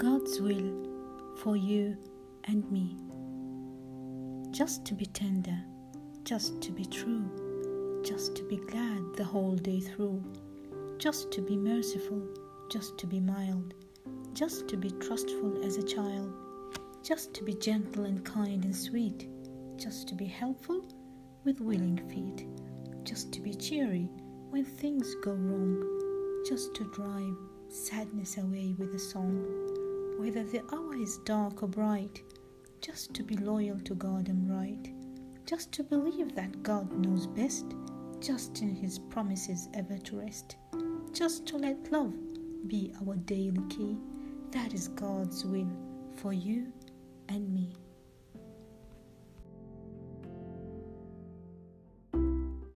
God's will for you and me. Just to be tender, just to be true, just to be glad the whole day through, just to be merciful, just to be mild, just to be trustful as a child, just to be gentle and kind and sweet, just to be helpful with willing feet, just to be cheery when things go wrong, just to drive sadness away with a song, whether the hour is dark or bright, just to be loyal to God and right, just to believe that God knows best, just in His promises ever to rest, just to let love be our daily key. That is God's will for you and me.